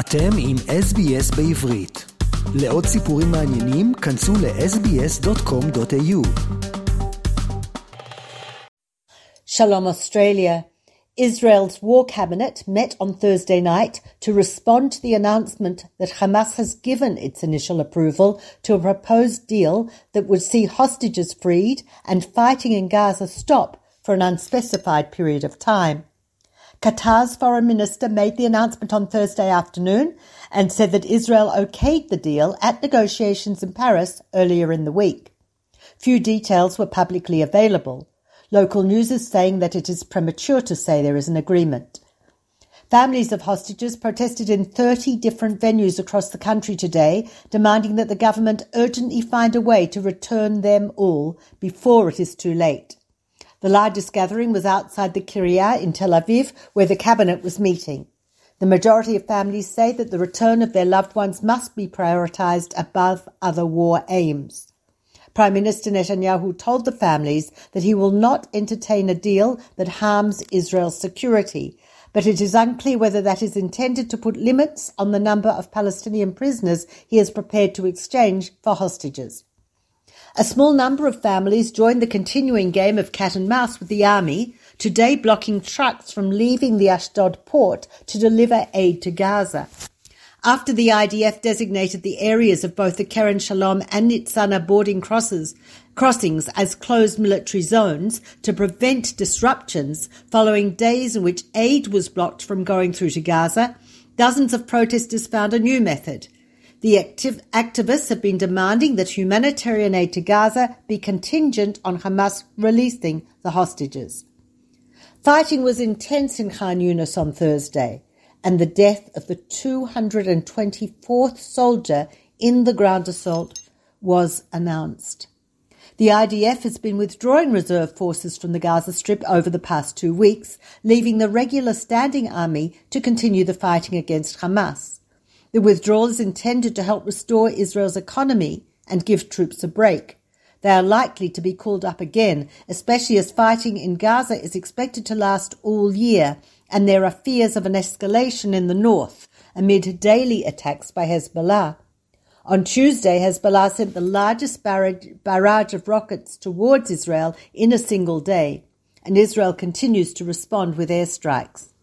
אתם עם SBS בעברית. לעוד סיפורים מעניינים, כנסו ל-sbs.com.au. Shalom Australia. Israel's war cabinet met on Thursday night to respond to the announcement that Hamas has given its initial approval to a proposed deal that would see hostages freed and fighting in Gaza stop for an unspecified period of time. Qatar's foreign minister made the announcement on Thursday afternoon and said that Israel okayed the deal at negotiations in Paris earlier in the week. Few details were publicly available. Local news is saying that it is premature to say there is an agreement. Families of hostages protested in 30 different venues across the country today, demanding that the government urgently find a way to return them all before it is too late. The largest gathering was outside the Kiryat in Tel Aviv, where the cabinet was meeting. The majority of families say that the return of their loved ones must be prioritized above other war aims. Prime Minister Netanyahu told the families that he will not entertain a deal that harms Israel's security, but it is unclear whether that is intended to put limits on the number of Palestinian prisoners he is prepared to exchange for hostages. A small number of families joined the continuing game of cat and mouse with the army, today blocking trucks from leaving the Ashdod port to deliver aid to Gaza. After the IDF designated the areas of both the Kerem Shalom and Nitzana boarding crosses, crossings as closed military zones to prevent disruptions following days in which aid was blocked from going through to Gaza, dozens of protesters found a new method the activ- activists have been demanding that humanitarian aid to Gaza be contingent on Hamas releasing the hostages. Fighting was intense in Khan Yunis on Thursday, and the death of the 224th soldier in the ground assault was announced. The IDF has been withdrawing reserve forces from the Gaza Strip over the past two weeks, leaving the regular standing army to continue the fighting against Hamas. The withdrawal is intended to help restore Israel's economy and give troops a break. They are likely to be called up again, especially as fighting in Gaza is expected to last all year, and there are fears of an escalation in the north amid daily attacks by Hezbollah. On Tuesday, Hezbollah sent the largest barrage of rockets towards Israel in a single day, and Israel continues to respond with airstrikes.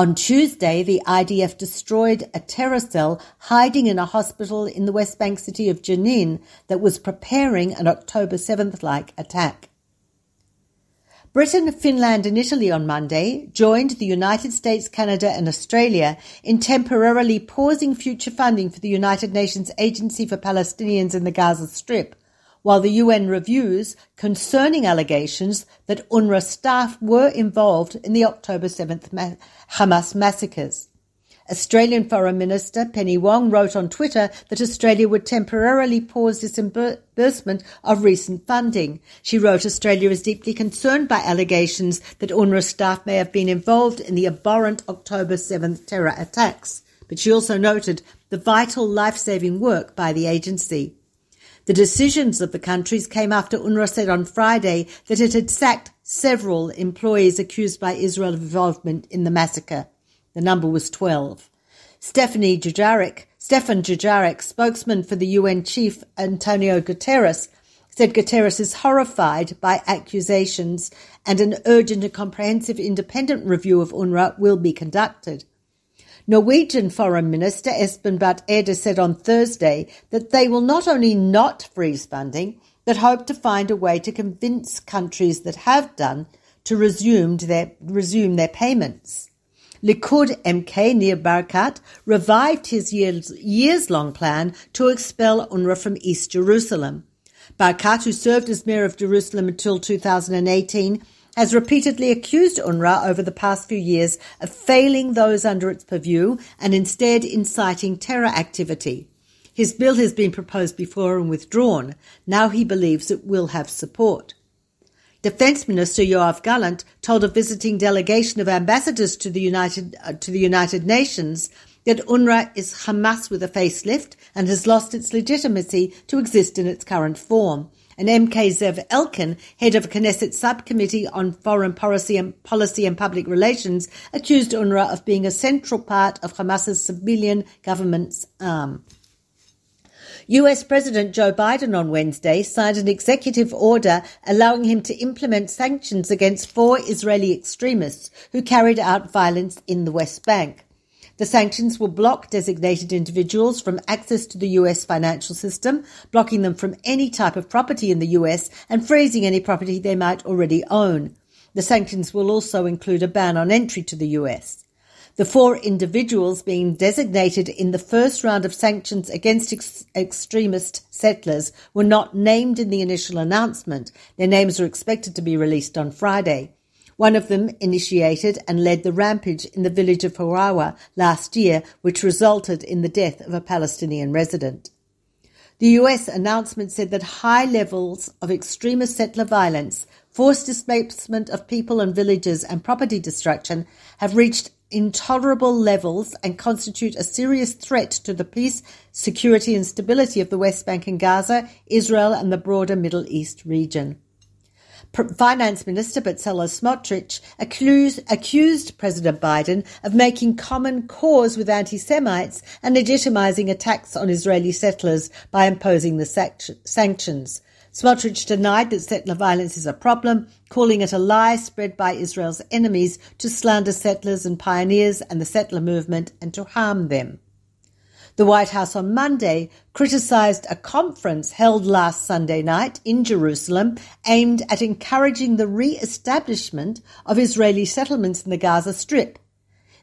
On Tuesday, the IDF destroyed a terror cell hiding in a hospital in the West Bank city of Jenin that was preparing an October 7th like attack. Britain, Finland, and Italy on Monday joined the United States, Canada, and Australia in temporarily pausing future funding for the United Nations Agency for Palestinians in the Gaza Strip while the UN reviews concerning allegations that UNRWA staff were involved in the October 7th ma- Hamas massacres. Australian Foreign Minister Penny Wong wrote on Twitter that Australia would temporarily pause disbursement of recent funding. She wrote Australia is deeply concerned by allegations that UNRWA staff may have been involved in the abhorrent October 7th terror attacks. But she also noted the vital life-saving work by the agency. The decisions of the countries came after UNRWA said on Friday that it had sacked several employees accused by Israel of involvement in the massacre. The number was 12. Stephanie Dujarric, Stefan Dujarric, spokesman for the UN chief Antonio Guterres, said Guterres is horrified by accusations and an urgent and comprehensive independent review of UNRWA will be conducted. Norwegian Foreign Minister Espen Barth Eide said on Thursday that they will not only not freeze funding, but hope to find a way to convince countries that have done to resume their, resume their payments. Likud MK Nir Barkat revived his years, years-long plan to expel UNRWA from East Jerusalem. Barkat, who served as mayor of Jerusalem until 2018, has repeatedly accused UNRWA over the past few years of failing those under its purview and instead inciting terror activity. His bill has been proposed before and withdrawn. Now he believes it will have support. Defense Minister Yoav Gallant told a visiting delegation of ambassadors to the United, uh, to the United Nations that UNRWA is Hamas with a facelift and has lost its legitimacy to exist in its current form and MK Zev Elkin, head of Knesset subcommittee on foreign policy and, policy and public relations, accused UNRWA of being a central part of Hamas's civilian government's arm. US President Joe Biden on Wednesday signed an executive order allowing him to implement sanctions against four Israeli extremists who carried out violence in the West Bank. The sanctions will block designated individuals from access to the US financial system, blocking them from any type of property in the US and freezing any property they might already own. The sanctions will also include a ban on entry to the US. The four individuals being designated in the first round of sanctions against ex- extremist settlers were not named in the initial announcement. Their names are expected to be released on Friday. One of them initiated and led the rampage in the village of Hawara last year, which resulted in the death of a Palestinian resident. The US announcement said that high levels of extremist settler violence, forced displacement of people and villages, and property destruction have reached intolerable levels and constitute a serious threat to the peace, security and stability of the West Bank and Gaza, Israel and the broader Middle East region. Finance Minister Bezalel Smotrich accused, accused President Biden of making common cause with anti-Semites and legitimizing attacks on Israeli settlers by imposing the sanctions. Smotrich denied that settler violence is a problem, calling it a lie spread by Israel's enemies to slander settlers and pioneers and the settler movement and to harm them. The White House on Monday criticized a conference held last Sunday night in Jerusalem aimed at encouraging the re-establishment of Israeli settlements in the Gaza Strip,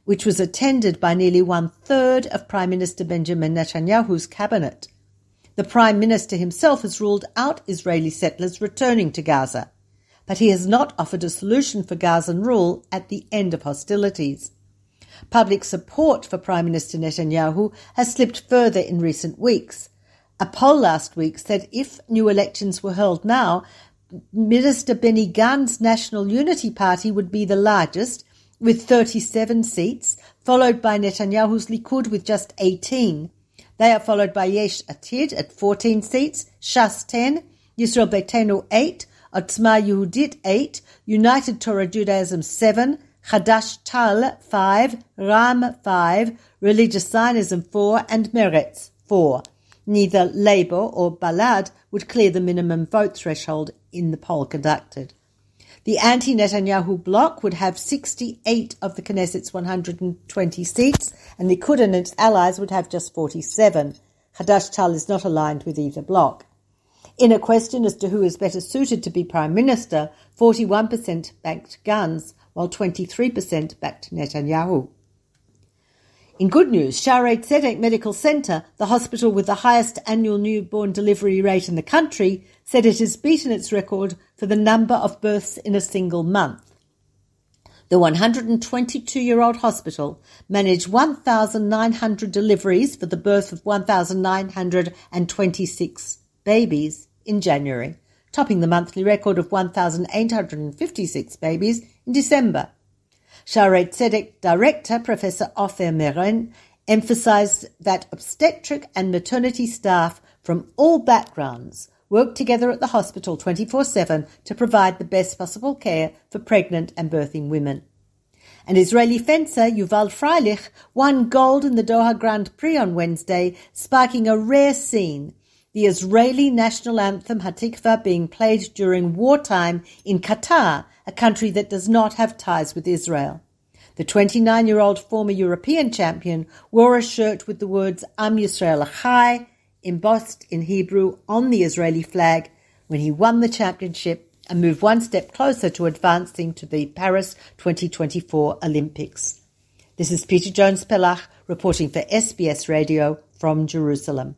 which was attended by nearly one third of Prime Minister Benjamin Netanyahu's cabinet. The Prime Minister himself has ruled out Israeli settlers returning to Gaza, but he has not offered a solution for Gazan rule at the end of hostilities. Public support for Prime Minister Netanyahu has slipped further in recent weeks. A poll last week said if new elections were held now, Minister Benny Gantz National Unity Party would be the largest, with 37 seats, followed by Netanyahu's Likud with just 18. They are followed by Yesh Atid at 14 seats, Shas 10, Yisrael Beitenu 8, Otzma Yehudit 8, United Torah Judaism 7, Chadash Tal 5, Ra'am 5, Religious Zionism 4, and Meretz 4. Neither Labour or Balad would clear the minimum vote threshold in the poll conducted. The anti-Netanyahu bloc would have 68 of the Knesset's 120 seats, and Likud and its allies would have just 47. Hadash Tal is not aligned with either bloc. In a question as to who is better suited to be Prime Minister, 41% backed Gantz, while 23% backed Netanyahu. In good news, Shaarei Tzedek Medical Center, the hospital with the highest annual newborn delivery rate in the country, said it has beaten its record for the number of births in a single month. The 122 year old hospital managed 1,900 deliveries for the birth of 1,926 babies in January, topping the monthly record of 1,856 babies in December. Shaarei Tzedek director Professor Ofer Merin emphasized that obstetric and maternity staff from all backgrounds work together at the hospital 24-7 to provide the best possible care for pregnant and birthing women. An Israeli fencer, Yuval Freilich, won gold in the Doha Grand Prix on Wednesday, sparking a rare scene. The Israeli national anthem Hatikva being played during wartime in Qatar a country that does not have ties with Israel. The 29 year old former European champion wore a shirt with the words Am Yisrael Chai embossed in Hebrew on the Israeli flag when he won the championship and moved one step closer to advancing to the Paris 2024 Olympics. This is Peta Jones Pellach reporting for SBS Radio from Jerusalem.